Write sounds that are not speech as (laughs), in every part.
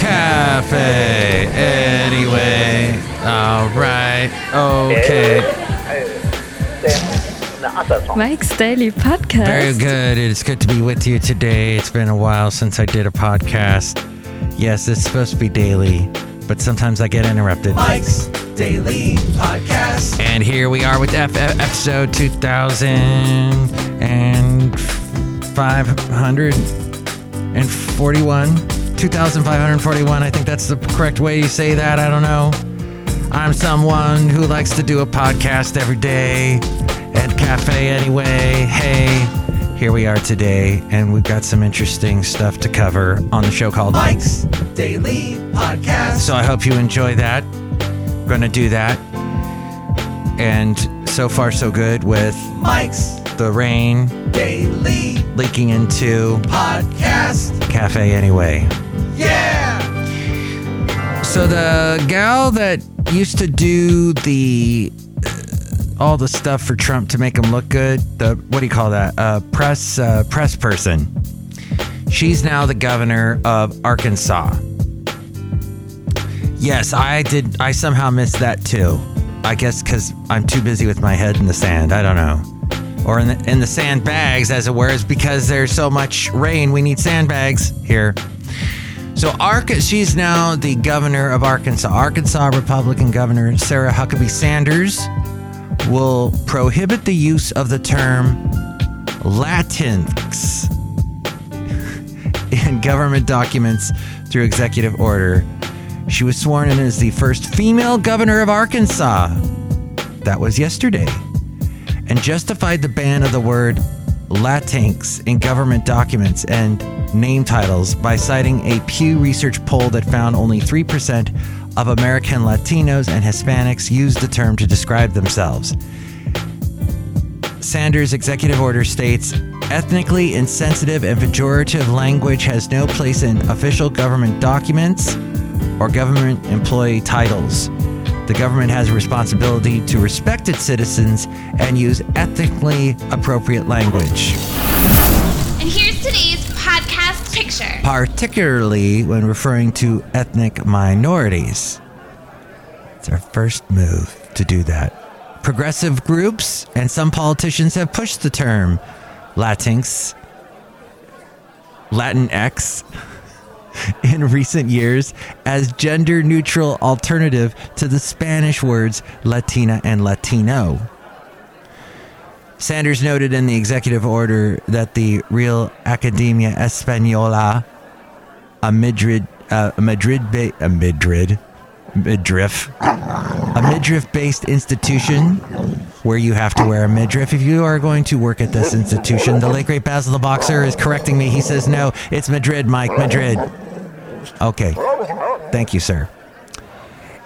cafe anyway. All right. Okay. Mike's Daily Podcast. Very good. It's good to be with you today. It's been a while since I did a podcast. Yes, it's supposed to be daily, but sometimes I get interrupted. Mike's Daily Podcast. And here we are with F- F- episode 2541. 2541. I think that's the correct way you say that. I don't know. I'm someone who likes to do a podcast every day at Cafe anyway. Hey, here we are today, and we've got some interesting stuff to cover on the show called Mike's Daily Podcast. so I hope you enjoy that. Going to do that. And so far, so good with Mike's the rain Daily leaking into Podcast. Cafe Anyway. Yeah! So the gal that used to do the uh, all the stuff for Trump to make him look good, the what do you call that? Uh, press uh, press person. She's now the governor of Arkansas. Yes, I did. I somehow missed that too. I guess because I'm too busy with my head in the sand. I don't know. Or in the, in the sandbags, as it were, is because there's so much rain. We need sandbags here. So, Ark, she's now the governor of Arkansas. Arkansas Republican Governor Sarah Huckabee Sanders will prohibit the use of the term Latinx (laughs) in government documents through executive order. She was sworn in as the first female governor of Arkansas. That was yesterday. And justified the ban of the word Latinx in government documents and name titles by citing a Pew Research poll that found only 3% of American Latinos and Hispanics use the term to describe themselves. Sanders' executive order states ethnically insensitive and pejorative language has no place in official government documents or government employee titles. The government has a responsibility to respect its citizens and use ethnically appropriate language, And here's today's podcast picture. particularly when referring to ethnic minorities. It's our first move to do that. Progressive groups and some politicians have pushed the term Latinx, Latinx (laughs) in recent years as gender neutral alternative to the Spanish words Latina and Latino. Sanders noted in the executive order that the Real Academia Española, a Madrid, uh, a Madrid, ba- a Madrid, midriff, a midriff-based institution where you have to wear a midriff if you are going to work at this institution. The late great Basil the Boxer is correcting me. He says no, it's Madrid, Mike, Madrid. Okay, thank you, sir.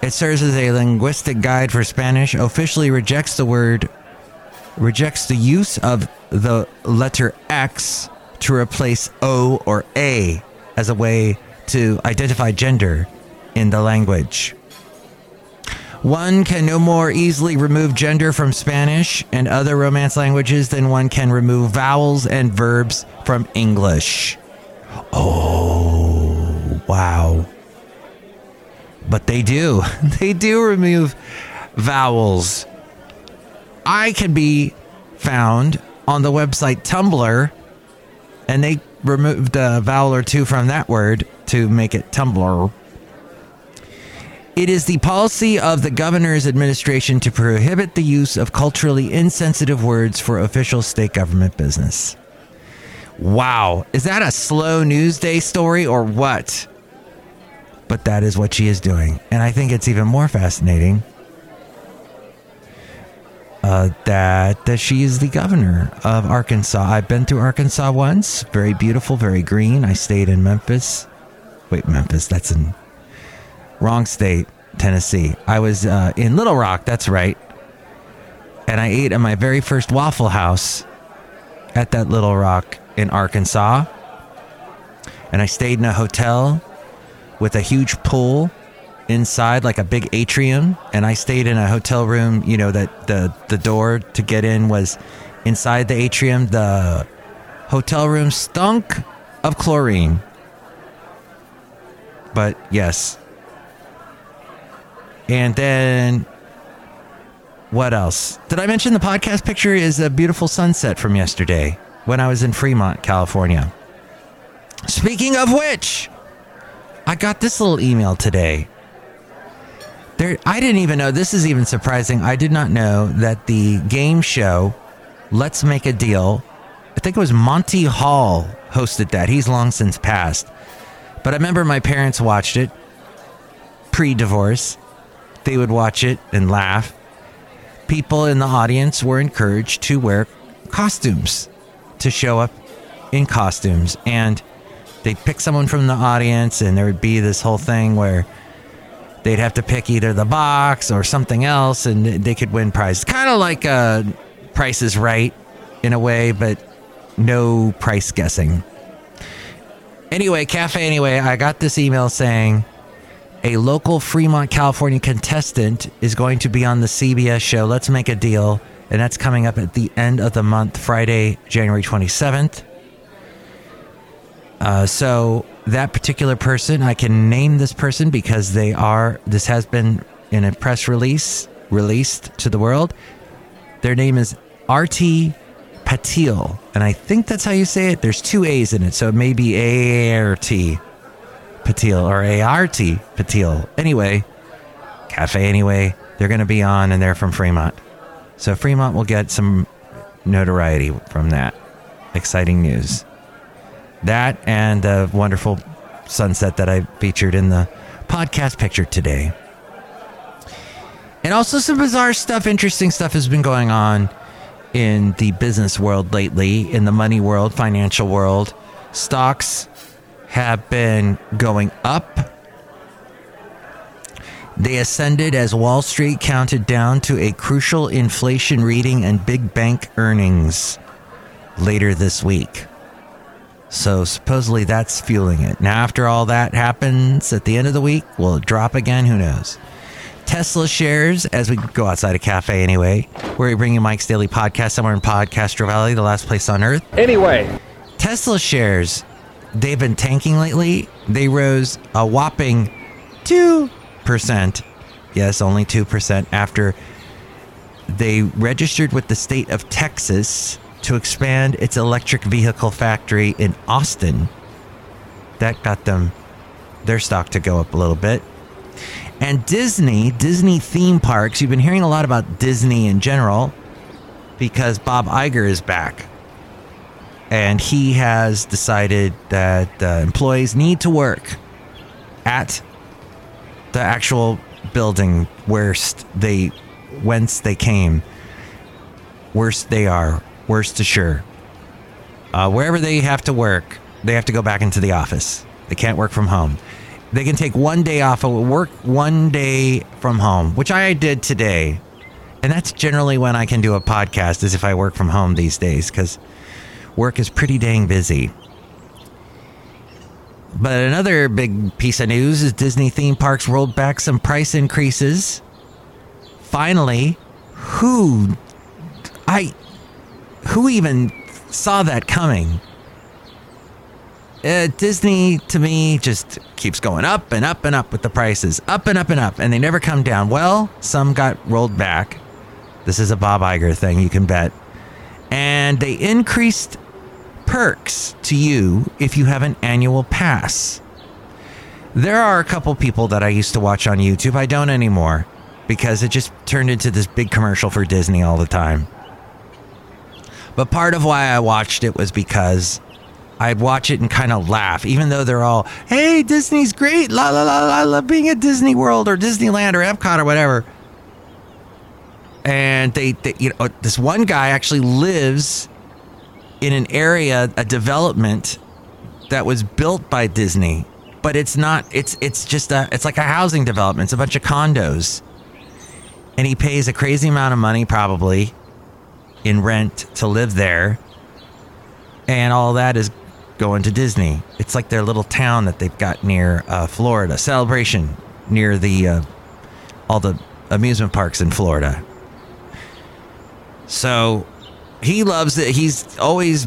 It serves as a linguistic guide for Spanish. Officially rejects the word, rejects the use of the letter X to replace O or A as a way to identify gender in the language. One can no more easily remove gender from Spanish and other Romance languages than one can remove vowels and verbs from English. Oh, wow. But they do. (laughs) They do remove vowels. I can be found on the website Tumblr, and they removed a vowel or two from that word to make it Tumblr. It is the policy of the governor's administration to prohibit the use of culturally insensitive words for official state government business. Wow. Is that a slow news day story or what? But that is what she is doing. And I think it's even more fascinating uh, that, that she is the governor of Arkansas. I've been to Arkansas once. Very beautiful, very green. I stayed in Memphis. Wait, Memphis, that's in wrong state, Tennessee. I was uh, in Little Rock, that's right. And I ate at my very first Waffle House at that Little Rock in Arkansas. And I stayed in a hotel with a huge pool inside like a big atrium and I stayed in a hotel room, you know, that the the door to get in was inside the atrium. The hotel room stunk of chlorine. But yes. And then what else? Did I mention the podcast picture is a beautiful sunset from yesterday when I was in Fremont, California? Speaking of which, I got this little email today. There, I didn't even know. This is even surprising. I did not know that the game show, Let's Make a Deal, I think it was Monty Hall hosted that. He's long since passed. But I remember my parents watched it pre divorce. They would watch it and laugh. People in the audience were encouraged to wear costumes, to show up in costumes. And they'd pick someone from the audience, and there would be this whole thing where they'd have to pick either the box or something else, and they could win prizes. Kind of like uh, Price is Right in a way, but no price guessing. Anyway, Cafe Anyway, I got this email saying a local Fremont, California contestant is going to be on the CBS show. Let's make a deal. And that's coming up at the end of the month, Friday, January 27th. Uh, so that particular person, I can name this person because they are, this has been in a press release released to the world. Their name is RT Patil. And I think that's how you say it. There's two A's in it. So it may be ART Patil or ART Patil. Anyway, Cafe Anyway, they're going to be on and they're from Fremont. So Fremont will get some notoriety from that. Exciting news. That and the wonderful sunset that I featured in the podcast picture today. And also some bizarre stuff, interesting stuff has been going on in the business world lately, in the money world, financial world. Stocks have been going up. They ascended as Wall Street counted down to a crucial inflation reading and big bank earnings later this week. So supposedly that's fueling it. Now, after all that happens at the end of the week, will it drop again? Who knows? Tesla shares as we go outside a cafe anyway, where we bring you Mike's Daily Podcast somewhere in Podcastro Valley, the last place on earth. Anyway, Tesla shares, they've been tanking lately. They rose a whopping 2%. Yes, only 2% after they registered with the state of Texas to expand its electric vehicle factory in Austin. That got them their stock to go up a little bit. And Disney, Disney theme parks, you've been hearing a lot about Disney in general because Bob Iger is back. And he has decided that uh, employees need to work at the actual building where they whence they came. Worst they are, worst assure. Uh, wherever they have to work, they have to go back into the office. They can't work from home. They can take one day off of work, one day from home, which I did today. And that's generally when I can do a podcast, is if I work from home these days, because work is pretty dang busy. But another big piece of news is Disney theme parks rolled back some price increases. Finally, who I who even saw that coming? uh, Disney to me just keeps going up and up and up with the prices, up and up and up, and they never come down. Well, some got rolled back. This is a Bob Iger thing, you can bet. And they increased perks to you if you have an annual pass. There are a couple people that I used to watch on YouTube. I don't anymore because it just turned into this big commercial for Disney all the time. But part of why I watched it was because I'd watch it and kind of laugh, even though they're all, hey, Disney's great. La, la, la, la, love being at Disney World or Disneyland or Epcot or whatever. And they, they, you know, this one guy actually lives in an area, a development that was built by Disney, but it's not, it's, it's just a, it's like a housing development. It's a bunch of condos. And he pays a crazy amount of money, probably, in rent to live there. And all that is going to Disney. It's like their little town that they've got near uh, Florida. Celebration near the uh, all the amusement parks in Florida. So he loves it. He's always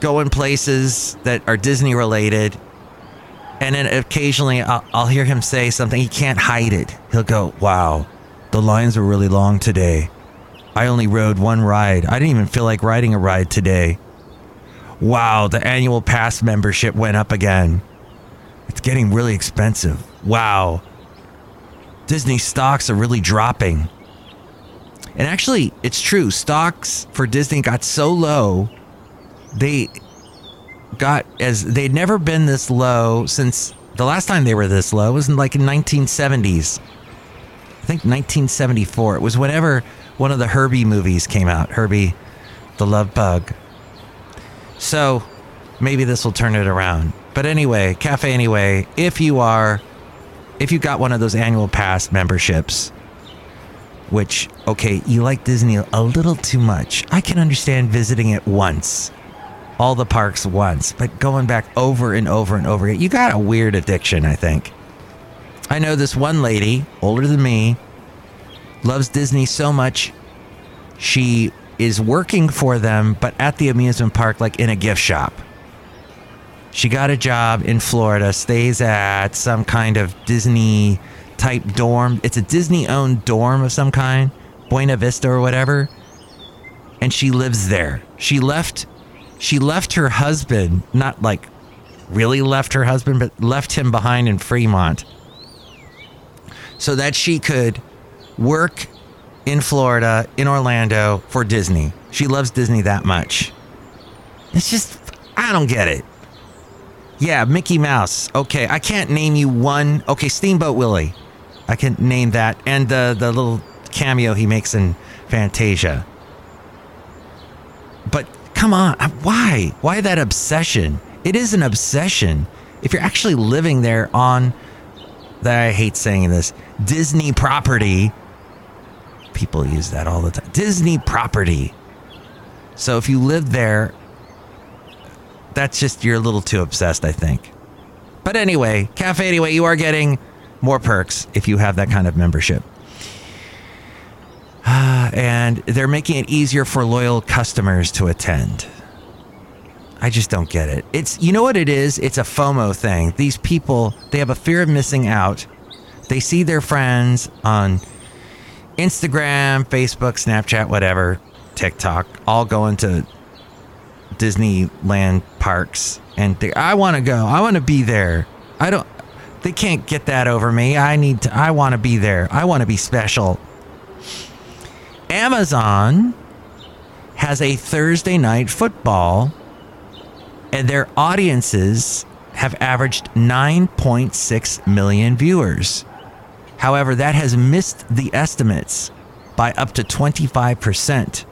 going places that are Disney related. And then occasionally I'll, I'll hear him say something. He can't hide it. He'll go, Wow, the lines were really long today. I only rode one ride. I didn't even feel like riding a ride today. Wow, the annual pass membership went up again. It's getting really expensive. Wow. Disney stocks are really dropping. And actually, it's true. Stocks for Disney got so low, they got as they'd never been this low since the last time they were this low was in like in 1970s. I think 1974. It was whenever one of the Herbie movies came out. Herbie, the Love Bug. So maybe this will turn it around. But anyway, Cafe Anyway, if you are, if you got one of those annual pass memberships, which, okay, you like Disney a little too much. I can understand visiting it once, all the parks once, but going back over and over and over again, you got a weird addiction, I think. I know this one lady, older than me, loves Disney so much, she is working for them, but at the amusement park, like in a gift shop. She got a job in Florida, stays at some kind of Disney type dorm. It's a Disney owned dorm of some kind, Buena Vista or whatever. And she lives there. She left she left her husband, not like really left her husband, but left him behind in Fremont so that she could work in Florida, in Orlando for Disney. She loves Disney that much. It's just, I don't get it. Yeah, Mickey Mouse. Okay, I can't name you one. Okay, Steamboat Willie. I can name that. And the, the little cameo he makes in Fantasia. But come on, uh, why? Why that obsession? It is an obsession. If you're actually living there on, that I hate saying this, Disney property, people use that all the time. Disney property. So if you live there, that's just you're a little too obsessed, I think. But anyway, Cafe Anyway, you are getting more perks if you have that kind of membership. (sighs) and they're making it easier for loyal customers to attend. I just don't get it. It's you know what it is? It's a FOMO thing. These people, they have a fear of missing out. They see their friends on Instagram, Facebook, Snapchat, whatever, TikTok, all going to Disneyland parks and they, I want to go. I want to be there. I don't they can't get that over me. I need to I want to be there. I want to be special. Amazon has a Thursday night football and their audiences have averaged 9.6 million viewers. However, that has missed the estimates by up to 25%.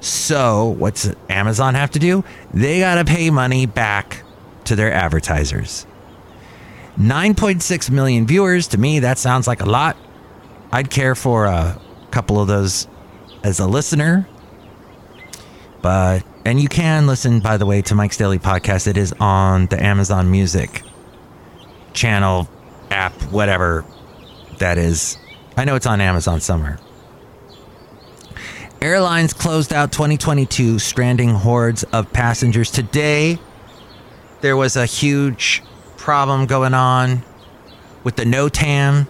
So, what's Amazon have to do? They got to pay money back to their advertisers. 9.6 million viewers, to me, that sounds like a lot. I'd care for a couple of those as a listener. But, and you can listen, by the way, to Mike's Daily Podcast. It is on the Amazon Music channel, app, whatever that is. I know it's on Amazon somewhere. Airlines closed out 2022, stranding hordes of passengers. Today, there was a huge problem going on with the NOTAM,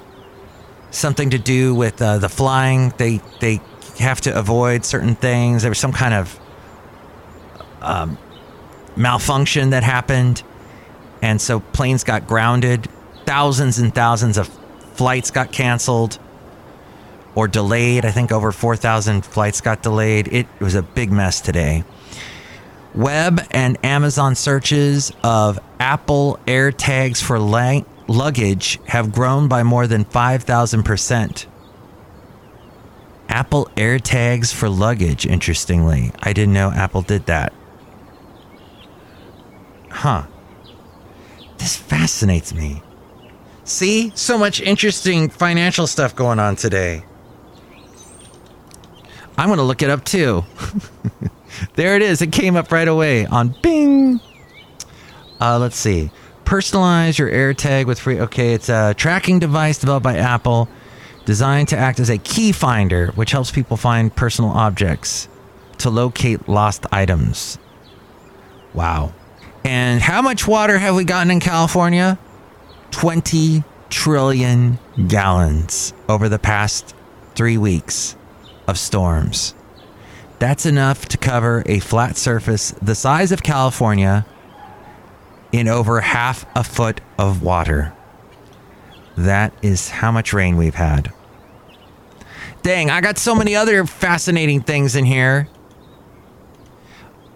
something to do with uh, the flying. They they have to avoid certain things. There was some kind of um, malfunction that happened, and so planes got grounded. Thousands and thousands of flights got canceled or delayed. I think over 4,000 flights got delayed. It was a big mess today. Web and Amazon searches of Apple AirTags for la- luggage have grown by more than 5,000%. Apple AirTags for luggage, interestingly. I didn't know Apple did that. Huh. This fascinates me. See? So much interesting financial stuff going on today. I'm going to look it up too. (laughs) there it is. It came up right away on Bing. Uh, let's see. Personalize your AirTag with free. Okay, it's a tracking device developed by Apple, designed to act as a key finder, which helps people find personal objects to locate lost items. Wow. And how much water have we gotten in California? 20 trillion gallons over the past three weeks of storms. That's enough to cover a flat surface the size of California in over half a foot of water. That is how much rain we've had. Dang, I got so many other fascinating things in here.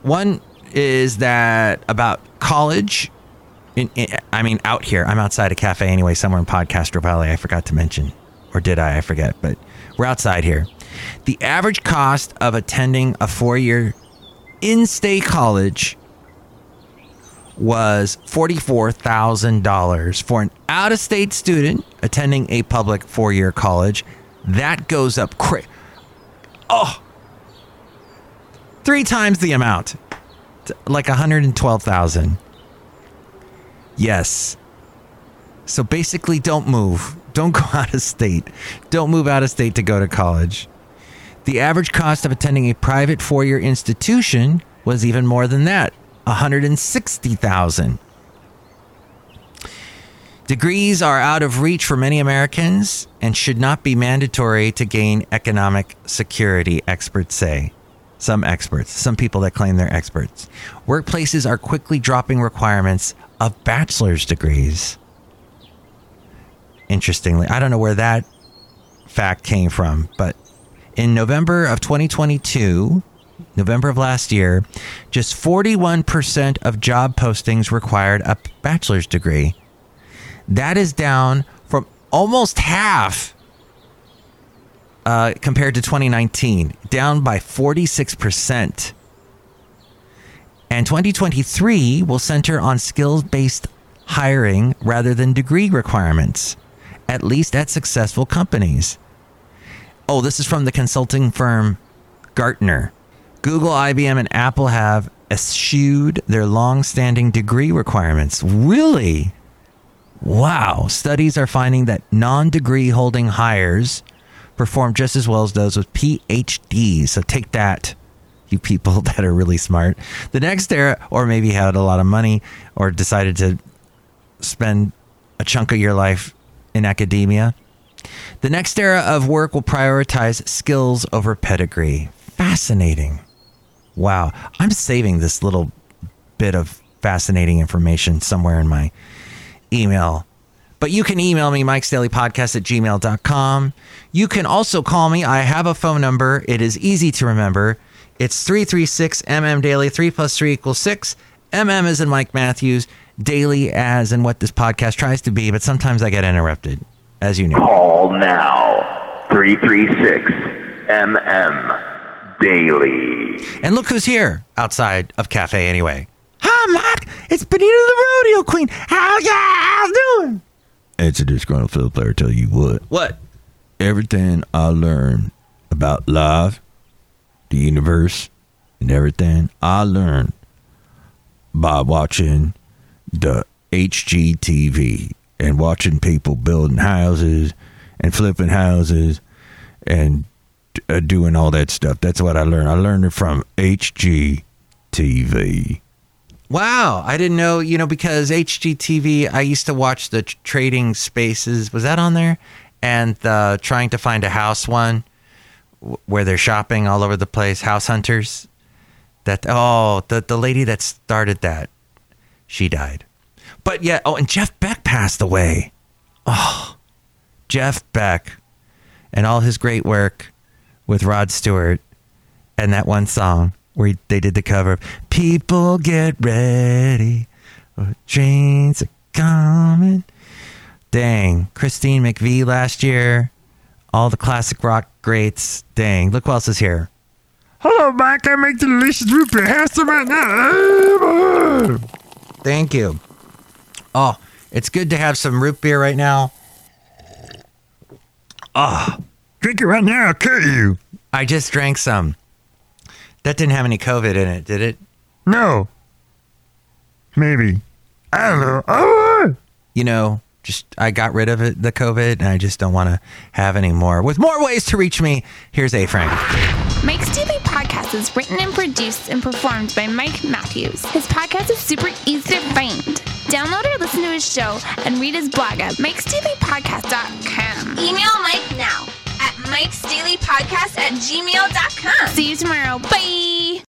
One is that about college. In, in, I mean, out here. I'm outside a cafe anyway, somewhere in Podcastro Valley. I forgot to mention. Or did I? I forget. But we're outside here. The average cost of attending a four year in state college was $44,000 for an out of state student attending a public four year college. That goes up cra- oh, three times the amount, like 112,000. Yes. So basically, don't move. Don't (laughs) go out of state. Don't move out of state to go to college. The average cost of attending a private four year institution was even more than that 160,000. Degrees are out of reach for many Americans and should not be mandatory to gain economic security, experts say. Some experts, some people that claim they're experts. Workplaces are quickly dropping requirements of bachelor's degrees. Interestingly, I don't know where that fact came from, but in November of 2022, November of last year, just 41% of job postings required a bachelor's degree. That is down from almost half uh, compared to 2019, down by 46%. And 2023 will center on skills based hiring rather than degree requirements, at least at successful companies. Oh, this is from the consulting firm Gartner. Google, IBM, and Apple have eschewed their long standing degree requirements. Really? Wow. Studies are finding that non degree holding hires perform just as well as those with PhDs. So take that, you people (laughs) that are really smart. The next era, or maybe had a lot of money or decided to spend a chunk of your life in academia. The next era of work will prioritize skills over pedigree. Fascinating. Wow. I'm saving this little bit of fascinating information somewhere in my email. But you can email me, Mike's Daily Podcast at gmail.com. You can also call me. I have a phone number. It is easy to remember. It's 336 MM Daily. 3 plus 3 equals 6. MM is in Mike Matthews. Daily as in what this podcast tries to be, but sometimes I get interrupted, as you know. Call now 336 MM Daily. And look who's here outside of Cafe anyway. Hi, Mike. It's Benita the Rodeo Queen. How y'all doing? It's a disgruntled fiddle player tell you what. What? Everything I learned about life, the universe, and everything I learned by watching the HGTV and watching people building houses and flipping houses and uh, doing all that stuff. That's what I learned. I learned it from HGTV. Wow, I didn't know, you know, because HGTV, I used to watch the tr- trading spaces. Was that on there? And the trying to find a house one where they're shopping all over the place, house hunters. That oh, the the lady that started that, she died. But yeah, oh, and Jeff Beck passed away. Oh, Jeff Beck and all his great work with Rod Stewart and that one song where he, they did the cover of People Get Ready, oh, Trains Are Coming. Dang. Christine McVie last year. All the classic rock greats. Dang. Look who else is here. Hello, Mike. I make delicious root beer. Have some right now. Thank you. Oh, it's good to have some root beer right now. Oh, Drink it right now. I'll kill you. I just drank some. That didn't have any COVID in it, did it? No. Maybe. I don't know. Oh, You know, just I got rid of it, the COVID, and I just don't want to have any more. With more ways to reach me, here's A Frank. Mike's Daily Podcast is written and produced and performed by Mike Matthews. His podcast is super easy to find. Download or listen to his show and read his blog at mikesdailypodcast.com. Email Mike now at mikesdailypodcast at gmail.com. See you tomorrow. Bye.